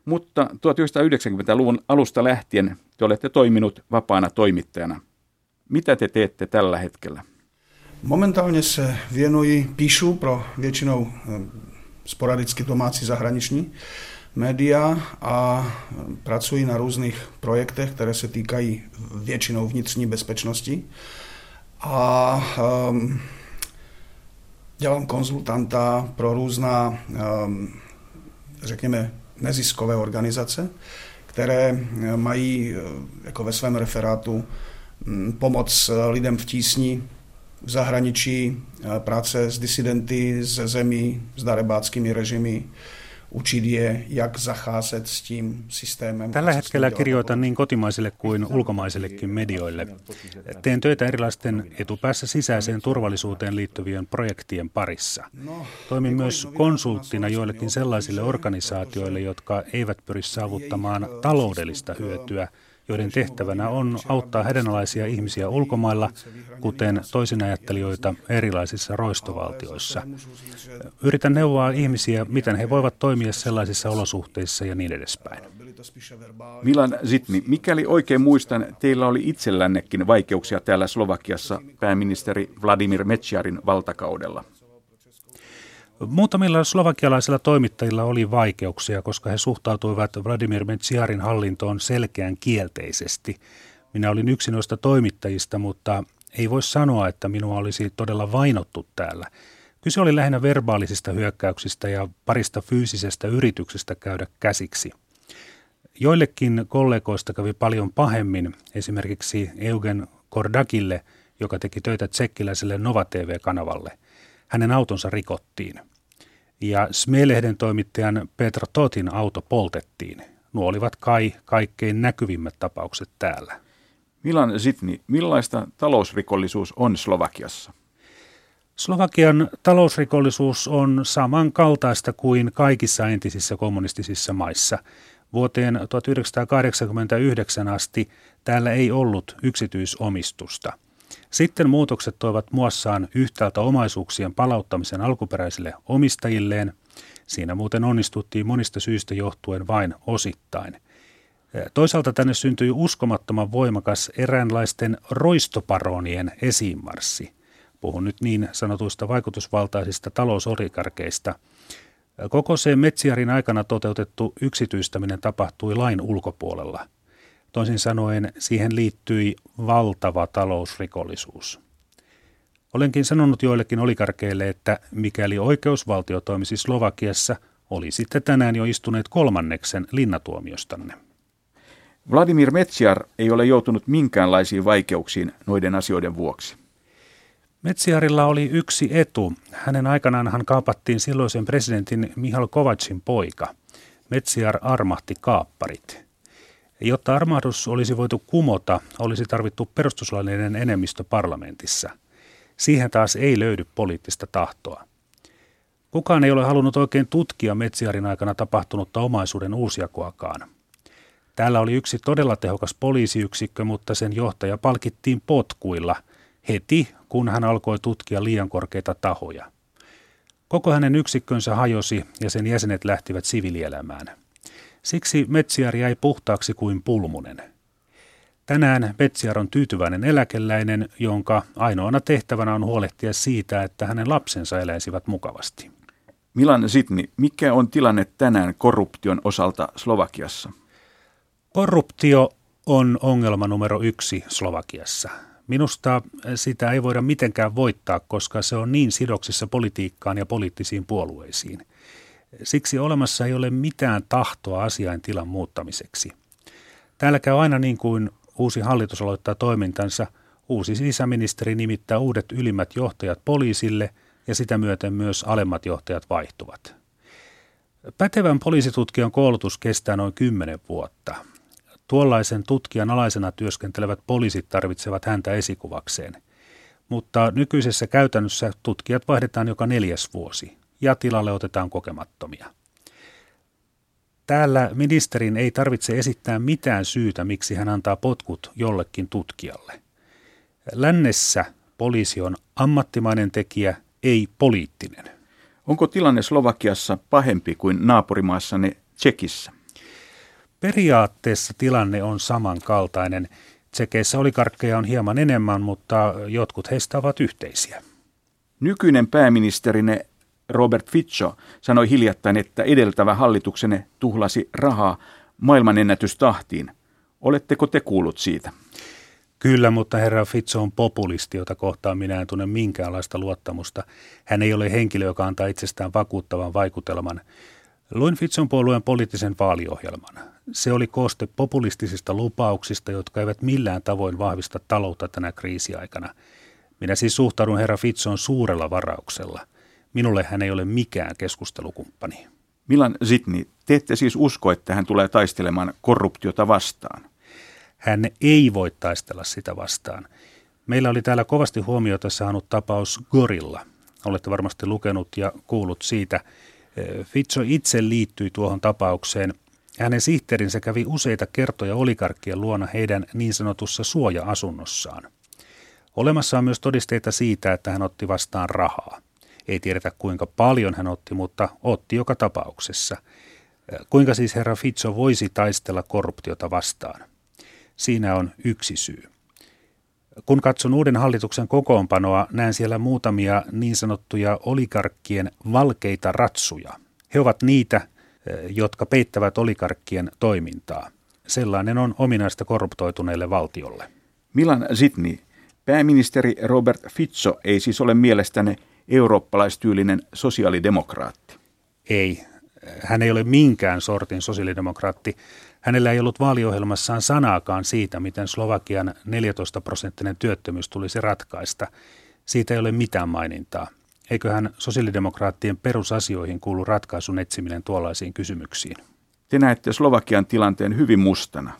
mutta 1990-luvun alusta lähtien te olette toiminut vapaana toimittajana. Mitä te teette tällä hetkellä? Momentálne se věnuji, píšu pro většinou eh, sporadicky domácí zahraniční média a pracuji na různých projektech, které se týkají většinou vnitřní bezpečnosti. A um, dělám konzultanta pro různá, um, řekněme, neziskové organizace, které eh, mají eh, jako ve svém referátu hm, pomoc eh, lidem v tísni, v zahraničí, práce s disidenty ze zemí, s darebáckými režimy, uchidie, jak zacházet s tím systémem. Tällä hetkellä kirjoitan niin kotimaisille kuin ulkomaisillekin medioille. Teen töitä erilaisten etupäässä sisäiseen turvallisuuteen liittyvien projektien parissa. No, Toimin myös konsulttina joillekin sellaisille organisaatioille, jotka eivät pyri saavuttamaan taloudellista hyötyä – joiden tehtävänä on auttaa hädänalaisia ihmisiä ulkomailla, kuten toisinajattelijoita erilaisissa roistovaltioissa. Yritän neuvoa ihmisiä, miten he voivat toimia sellaisissa olosuhteissa ja niin edespäin. Milan Zitni, mikäli oikein muistan, teillä oli itsellännekin vaikeuksia täällä Slovakiassa pääministeri Vladimir Metsiarin valtakaudella. Muutamilla slovakialaisilla toimittajilla oli vaikeuksia, koska he suhtautuivat Vladimir Metsiarin hallintoon selkeän kielteisesti. Minä olin yksi noista toimittajista, mutta ei voi sanoa, että minua olisi todella vainottu täällä. Kyse oli lähinnä verbaalisista hyökkäyksistä ja parista fyysisestä yrityksestä käydä käsiksi. Joillekin kollegoista kävi paljon pahemmin, esimerkiksi Eugen Kordakille, joka teki töitä tsekkiläiselle Nova TV-kanavalle. Hänen autonsa rikottiin ja Sme-lehden toimittajan Petra Totin auto poltettiin. Nuo olivat kai kaikkein näkyvimmät tapaukset täällä. Milan Zitni, millaista talousrikollisuus on Slovakiassa? Slovakian talousrikollisuus on samankaltaista kuin kaikissa entisissä kommunistisissa maissa. Vuoteen 1989 asti täällä ei ollut yksityisomistusta. Sitten muutokset toivat muassaan yhtäältä omaisuuksien palauttamisen alkuperäisille omistajilleen. Siinä muuten onnistuttiin monista syistä johtuen vain osittain. Toisaalta tänne syntyi uskomattoman voimakas eräänlaisten roistoparonien esiinmarssi – Puhun nyt niin sanotuista vaikutusvaltaisista talousolikarkeista. Koko se Metsiarin aikana toteutettu yksityistäminen tapahtui lain ulkopuolella. Toisin sanoen siihen liittyi valtava talousrikollisuus. Olenkin sanonut joillekin olikarkeille, että mikäli oikeusvaltio toimisi Slovakiassa, olisitte tänään jo istuneet kolmanneksen linnatuomiostanne. Vladimir Metsiar ei ole joutunut minkäänlaisiin vaikeuksiin noiden asioiden vuoksi. Metsiarilla oli yksi etu. Hänen aikanaan hän kaapattiin silloisen presidentin Mihal Kovacin poika. Metsiar armahti kaapparit. Jotta armahdus olisi voitu kumota, olisi tarvittu perustuslaillinen enemmistö parlamentissa. Siihen taas ei löydy poliittista tahtoa. Kukaan ei ole halunnut oikein tutkia Metsiarin aikana tapahtunutta omaisuuden uusjakoakaan. Täällä oli yksi todella tehokas poliisiyksikkö, mutta sen johtaja palkittiin potkuilla – heti, kun hän alkoi tutkia liian korkeita tahoja. Koko hänen yksikkönsä hajosi ja sen jäsenet lähtivät sivilielämään. Siksi Metsiar jäi puhtaaksi kuin pulmunen. Tänään Metsiar on tyytyväinen eläkeläinen, jonka ainoana tehtävänä on huolehtia siitä, että hänen lapsensa eläisivät mukavasti. Milan Sitni, mikä on tilanne tänään korruption osalta Slovakiassa? Korruptio on ongelma numero yksi Slovakiassa. Minusta sitä ei voida mitenkään voittaa, koska se on niin sidoksissa politiikkaan ja poliittisiin puolueisiin. Siksi olemassa ei ole mitään tahtoa asiain tilan muuttamiseksi. Täällä käy aina niin kuin uusi hallitus aloittaa toimintansa, uusi sisäministeri nimittää uudet ylimmät johtajat poliisille ja sitä myöten myös alemmat johtajat vaihtuvat. Pätevän poliisitutkijan koulutus kestää noin 10 vuotta. Tuollaisen tutkijan alaisena työskentelevät poliisit tarvitsevat häntä esikuvakseen. Mutta nykyisessä käytännössä tutkijat vaihdetaan joka neljäs vuosi ja tilalle otetaan kokemattomia. Täällä ministerin ei tarvitse esittää mitään syytä, miksi hän antaa potkut jollekin tutkijalle. Lännessä poliisi on ammattimainen tekijä, ei poliittinen. Onko tilanne Slovakiassa pahempi kuin naapurimaassanne Tsekissä? Periaatteessa tilanne on samankaltainen. Tsekeissä olikarkkeja on hieman enemmän, mutta jotkut heistä ovat yhteisiä. Nykyinen pääministerinne Robert Fico sanoi hiljattain, että edeltävä hallituksenne tuhlasi rahaa maailmanennätystahtiin. Oletteko te kuullut siitä? Kyllä, mutta herra Fitso on populisti, jota kohtaan minä en tunne minkäänlaista luottamusta. Hän ei ole henkilö, joka antaa itsestään vakuuttavan vaikutelman. Luin Fitson puolueen poliittisen vaaliohjelman. Se oli kooste populistisista lupauksista, jotka eivät millään tavoin vahvista taloutta tänä kriisiaikana. Minä siis suhtaudun herra Fitson suurella varauksella. Minulle hän ei ole mikään keskustelukumppani. Milan Zitni, te ette siis usko, että hän tulee taistelemaan korruptiota vastaan? Hän ei voi taistella sitä vastaan. Meillä oli täällä kovasti huomiota saanut tapaus Gorilla. Olette varmasti lukenut ja kuullut siitä. Fitso itse liittyi tuohon tapaukseen – hänen sihteerinsä kävi useita kertoja olikarkkien luona heidän niin sanotussa suoja-asunnossaan. Olemassa on myös todisteita siitä, että hän otti vastaan rahaa. Ei tiedetä kuinka paljon hän otti, mutta otti joka tapauksessa. Kuinka siis herra Fitso voisi taistella korruptiota vastaan? Siinä on yksi syy. Kun katson uuden hallituksen kokoonpanoa, näen siellä muutamia niin sanottuja olikarkkien valkeita ratsuja. He ovat niitä, jotka peittävät olikarkkien toimintaa. Sellainen on ominaista korruptoituneelle valtiolle. Milan Zitni, pääministeri Robert Fitso ei siis ole mielestäni eurooppalaistyylinen sosiaalidemokraatti. Ei, hän ei ole minkään sortin sosiaalidemokraatti. Hänellä ei ollut vaaliohjelmassaan sanaakaan siitä, miten Slovakian 14 prosenttinen työttömyys tulisi ratkaista. Siitä ei ole mitään mainintaa. Eiköhän sosiaalidemokraattien perusasioihin kuulu ratkaisun etsiminen tuollaisiin kysymyksiin? Te näette Slovakian tilanteen hyvin mustana.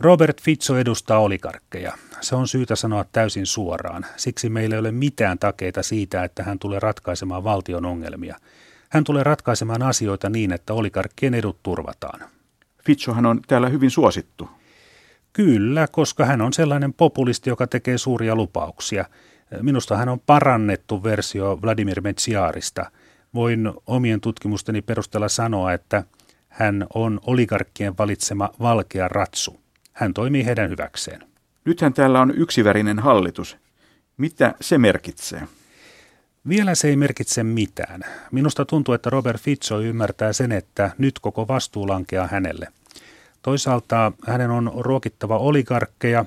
Robert Fitso edustaa olikarkkeja. Se on syytä sanoa täysin suoraan. Siksi meillä ei ole mitään takeita siitä, että hän tulee ratkaisemaan valtion ongelmia. Hän tulee ratkaisemaan asioita niin, että olikarkkien edut turvataan. Fitsohan on täällä hyvin suosittu. Kyllä, koska hän on sellainen populisti, joka tekee suuria lupauksia. Minusta hän on parannettu versio Vladimir Metsiarista. Voin omien tutkimusteni perusteella sanoa, että hän on oligarkkien valitsema valkea ratsu. Hän toimii heidän hyväkseen. Nythän täällä on yksivärinen hallitus. Mitä se merkitsee? Vielä se ei merkitse mitään. Minusta tuntuu, että Robert Fitzo ymmärtää sen, että nyt koko vastuu lankeaa hänelle. Toisaalta hänen on ruokittava oligarkkeja,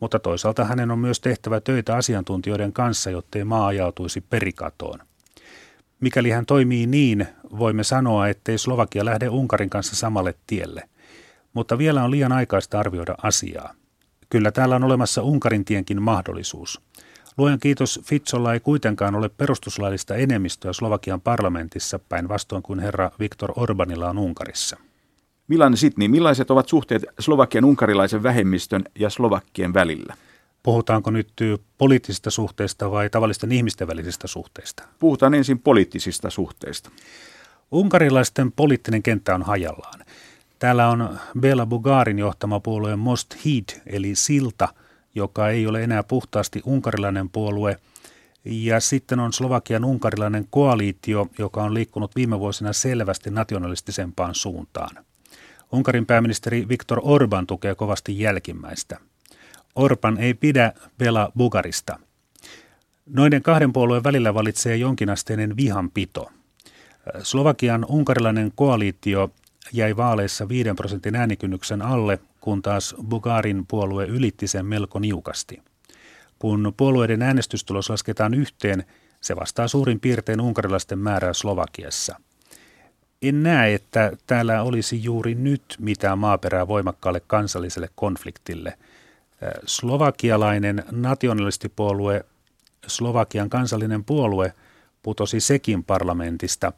mutta toisaalta hänen on myös tehtävä töitä asiantuntijoiden kanssa, jottei maa ajautuisi perikatoon. Mikäli hän toimii niin, voimme sanoa, ettei Slovakia lähde Unkarin kanssa samalle tielle. Mutta vielä on liian aikaista arvioida asiaa. Kyllä täällä on olemassa Unkarin tienkin mahdollisuus. Luojan kiitos, Fitsolla ei kuitenkaan ole perustuslaillista enemmistöä Slovakian parlamentissa päinvastoin kuin herra Viktor Orbanilla on Unkarissa. Milan Sitni, millaiset ovat suhteet Slovakian unkarilaisen vähemmistön ja Slovakkien välillä? Puhutaanko nyt poliittisista suhteista vai tavallisten ihmisten välisistä suhteista? Puhutaan ensin poliittisista suhteista. Unkarilaisten poliittinen kenttä on hajallaan. Täällä on Bela Bugarin johtama puolue Most Heat, eli Silta, joka ei ole enää puhtaasti unkarilainen puolue. Ja sitten on Slovakian unkarilainen koaliitio, joka on liikkunut viime vuosina selvästi nationalistisempaan suuntaan. Unkarin pääministeri Viktor Orban tukee kovasti jälkimmäistä. Orban ei pidä Bela Bugarista. Noiden kahden puolueen välillä valitsee jonkinasteinen vihanpito. Slovakian unkarilainen koaliitio jäi vaaleissa 5 prosentin äänikynnyksen alle, kun taas Bugarin puolue ylitti sen melko niukasti. Kun puolueiden äänestystulos lasketaan yhteen, se vastaa suurin piirtein unkarilaisten määrää Slovakiassa – en näe, että täällä olisi juuri nyt mitään maaperää voimakkaalle kansalliselle konfliktille. Slovakialainen nationalistipuolue, Slovakian kansallinen puolue, putosi sekin parlamentista.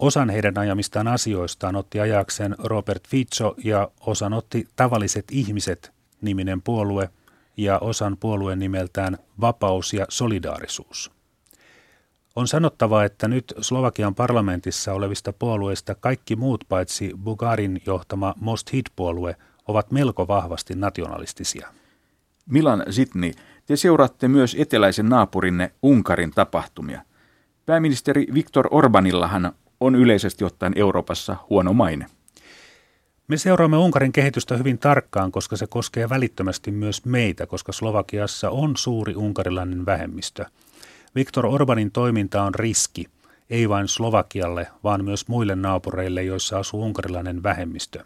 Osan heidän ajamistaan asioistaan otti ajakseen Robert Fico ja osan otti Tavalliset ihmiset niminen puolue ja osan puolueen nimeltään Vapaus ja solidaarisuus. On sanottava, että nyt Slovakian parlamentissa olevista puolueista kaikki muut paitsi Bugarin johtama Most Hit-puolue ovat melko vahvasti nationalistisia. Milan Zitni, te seuraatte myös eteläisen naapurinne Unkarin tapahtumia. Pääministeri Viktor Orbanillahan on yleisesti ottaen Euroopassa huono maine. Me seuraamme Unkarin kehitystä hyvin tarkkaan, koska se koskee välittömästi myös meitä, koska Slovakiassa on suuri unkarilainen vähemmistö – Viktor Orbanin toiminta on riski, ei vain Slovakialle, vaan myös muille naapureille, joissa asuu unkarilainen vähemmistö.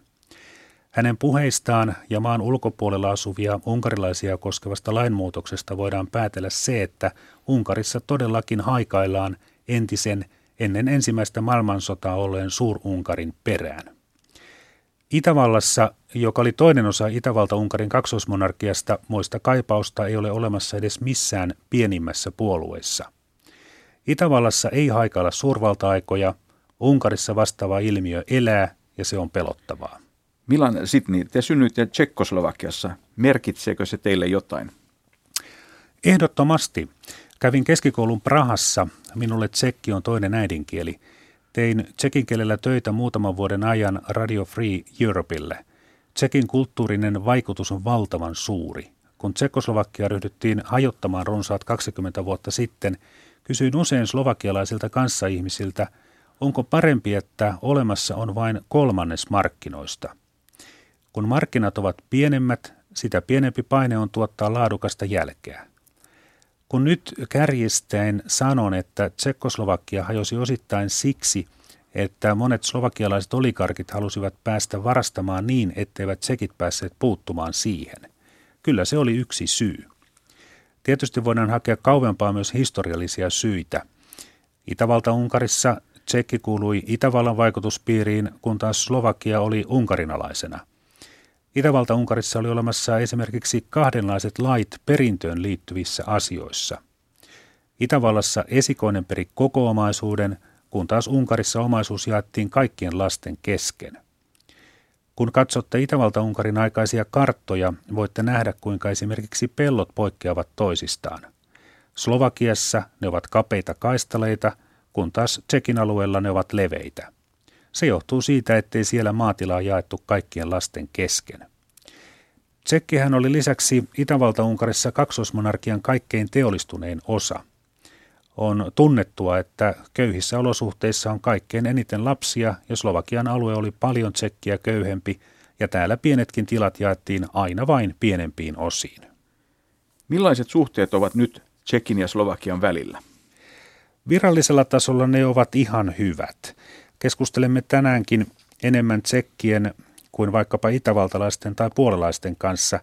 Hänen puheistaan ja maan ulkopuolella asuvia unkarilaisia koskevasta lainmuutoksesta voidaan päätellä se, että Unkarissa todellakin haikaillaan entisen ennen ensimmäistä maailmansotaa olleen Suur-Unkarin perään. Itävallassa, joka oli toinen osa Itävalta-Unkarin kaksoismonarkiasta, muista kaipausta ei ole olemassa edes missään pienimmässä puolueessa. Itävallassa ei haikailla suurvalta-aikoja, Unkarissa vastaava ilmiö elää ja se on pelottavaa. Milan Sitni, te synnyitte Tsekkoslovakiassa. Merkitseekö se teille jotain? Ehdottomasti. Kävin keskikoulun Prahassa. Minulle tsekki on toinen äidinkieli – Tein tsekin kielellä töitä muutaman vuoden ajan Radio Free Europeille. Tsekin kulttuurinen vaikutus on valtavan suuri. Kun Tsekoslovakia ryhdyttiin hajottamaan runsaat 20 vuotta sitten, kysyin usein slovakialaisilta kanssaihmisiltä, onko parempi, että olemassa on vain kolmannes markkinoista. Kun markkinat ovat pienemmät, sitä pienempi paine on tuottaa laadukasta jälkeä. Kun nyt kärjistäen sanon, että Tsekkoslovakia hajosi osittain siksi, että monet slovakialaiset olikarkit halusivat päästä varastamaan niin, etteivät tsekit päässeet puuttumaan siihen. Kyllä se oli yksi syy. Tietysti voidaan hakea kauempaa myös historiallisia syitä. Itävalta-Unkarissa Tsekki kuului Itävallan vaikutuspiiriin, kun taas Slovakia oli unkarinalaisena – Itävalta-Unkarissa oli olemassa esimerkiksi kahdenlaiset lait perintöön liittyvissä asioissa. Itävallassa esikoinen peri koko omaisuuden, kun taas Unkarissa omaisuus jaettiin kaikkien lasten kesken. Kun katsotte Itävalta-Unkarin aikaisia karttoja, voitte nähdä, kuinka esimerkiksi pellot poikkeavat toisistaan. Slovakiassa ne ovat kapeita kaistaleita, kun taas Tsekin alueella ne ovat leveitä. Se johtuu siitä, ettei siellä maatilaa jaettu kaikkien lasten kesken. Tsekkihän oli lisäksi Itävalta-Unkarissa kaksosmonarkian kaikkein teollistunein osa. On tunnettua, että köyhissä olosuhteissa on kaikkein eniten lapsia ja Slovakian alue oli paljon tsekkiä köyhempi ja täällä pienetkin tilat jaettiin aina vain pienempiin osiin. Millaiset suhteet ovat nyt Tsekin ja Slovakian välillä? Virallisella tasolla ne ovat ihan hyvät. Keskustelemme tänäänkin enemmän tsekkien kuin vaikkapa itävaltalaisten tai puolalaisten kanssa.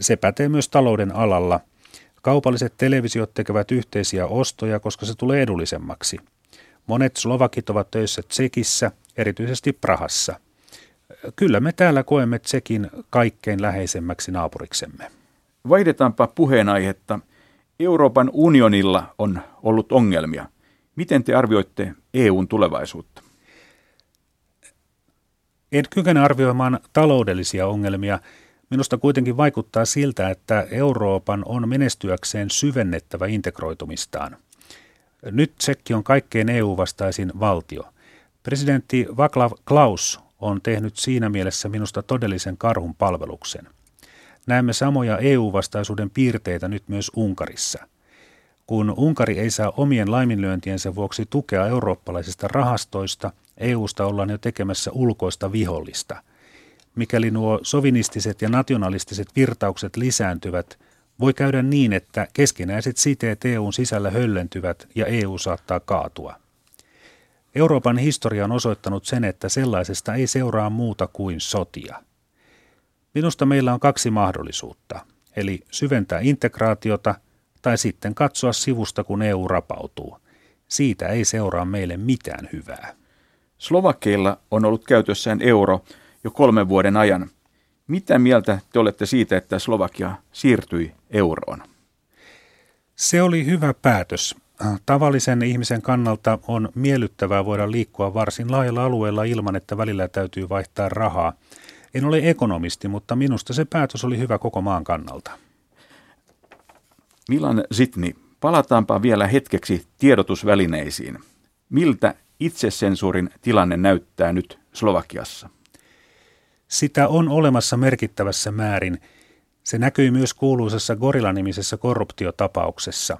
Se pätee myös talouden alalla. Kaupalliset televisiot tekevät yhteisiä ostoja, koska se tulee edullisemmaksi. Monet slovakit ovat töissä Tsekissä, erityisesti Prahassa. Kyllä me täällä koemme Tsekin kaikkein läheisemmäksi naapuriksemme. Vaihdetaanpa puheenaihetta. Euroopan unionilla on ollut ongelmia. Miten te arvioitte EUn tulevaisuutta? En kykene arvioimaan taloudellisia ongelmia. Minusta kuitenkin vaikuttaa siltä, että Euroopan on menestyäkseen syvennettävä integroitumistaan. Nyt Tsekki on kaikkein EU-vastaisin valtio. Presidentti Václav Klaus on tehnyt siinä mielessä minusta todellisen karhun palveluksen. Näemme samoja EU-vastaisuuden piirteitä nyt myös Unkarissa. Kun Unkari ei saa omien laiminlyöntiensä vuoksi tukea eurooppalaisista rahastoista, EUsta ollaan jo tekemässä ulkoista vihollista. Mikäli nuo sovinistiset ja nationalistiset virtaukset lisääntyvät, voi käydä niin, että keskinäiset siteet EUn sisällä höllentyvät ja EU saattaa kaatua. Euroopan historia on osoittanut sen, että sellaisesta ei seuraa muuta kuin sotia. Minusta meillä on kaksi mahdollisuutta, eli syventää integraatiota tai sitten katsoa sivusta, kun EU rapautuu. Siitä ei seuraa meille mitään hyvää. Slovakkeilla on ollut käytössään euro jo kolmen vuoden ajan. Mitä mieltä te olette siitä, että Slovakia siirtyi euroon? Se oli hyvä päätös. Tavallisen ihmisen kannalta on miellyttävää voida liikkua varsin laajalla alueella ilman, että välillä täytyy vaihtaa rahaa. En ole ekonomisti, mutta minusta se päätös oli hyvä koko maan kannalta. Milan Zitni, palataanpa vielä hetkeksi tiedotusvälineisiin. Miltä itsesensuurin tilanne näyttää nyt Slovakiassa? Sitä on olemassa merkittävässä määrin. Se näkyy myös kuuluisessa Gorilla-nimisessä korruptiotapauksessa.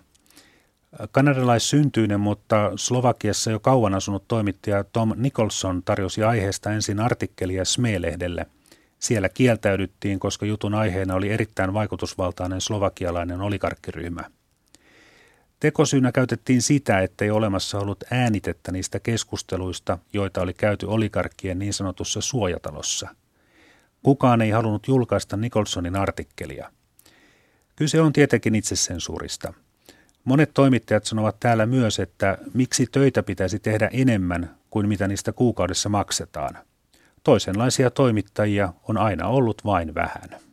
Kanadalaissyntyinen, mutta Slovakiassa jo kauan asunut toimittaja Tom Nicholson tarjosi aiheesta ensin artikkelia SME-lehdelle. Siellä kieltäydyttiin, koska jutun aiheena oli erittäin vaikutusvaltainen slovakialainen oligarkkiryhmä – Tekosyynä käytettiin sitä, ettei olemassa ollut äänitettä niistä keskusteluista, joita oli käyty oligarkkien niin sanotussa suojatalossa. Kukaan ei halunnut julkaista Nicholsonin artikkelia. Kyse on tietenkin itsesensuurista. Monet toimittajat sanovat täällä myös, että miksi töitä pitäisi tehdä enemmän kuin mitä niistä kuukaudessa maksetaan. Toisenlaisia toimittajia on aina ollut vain vähän.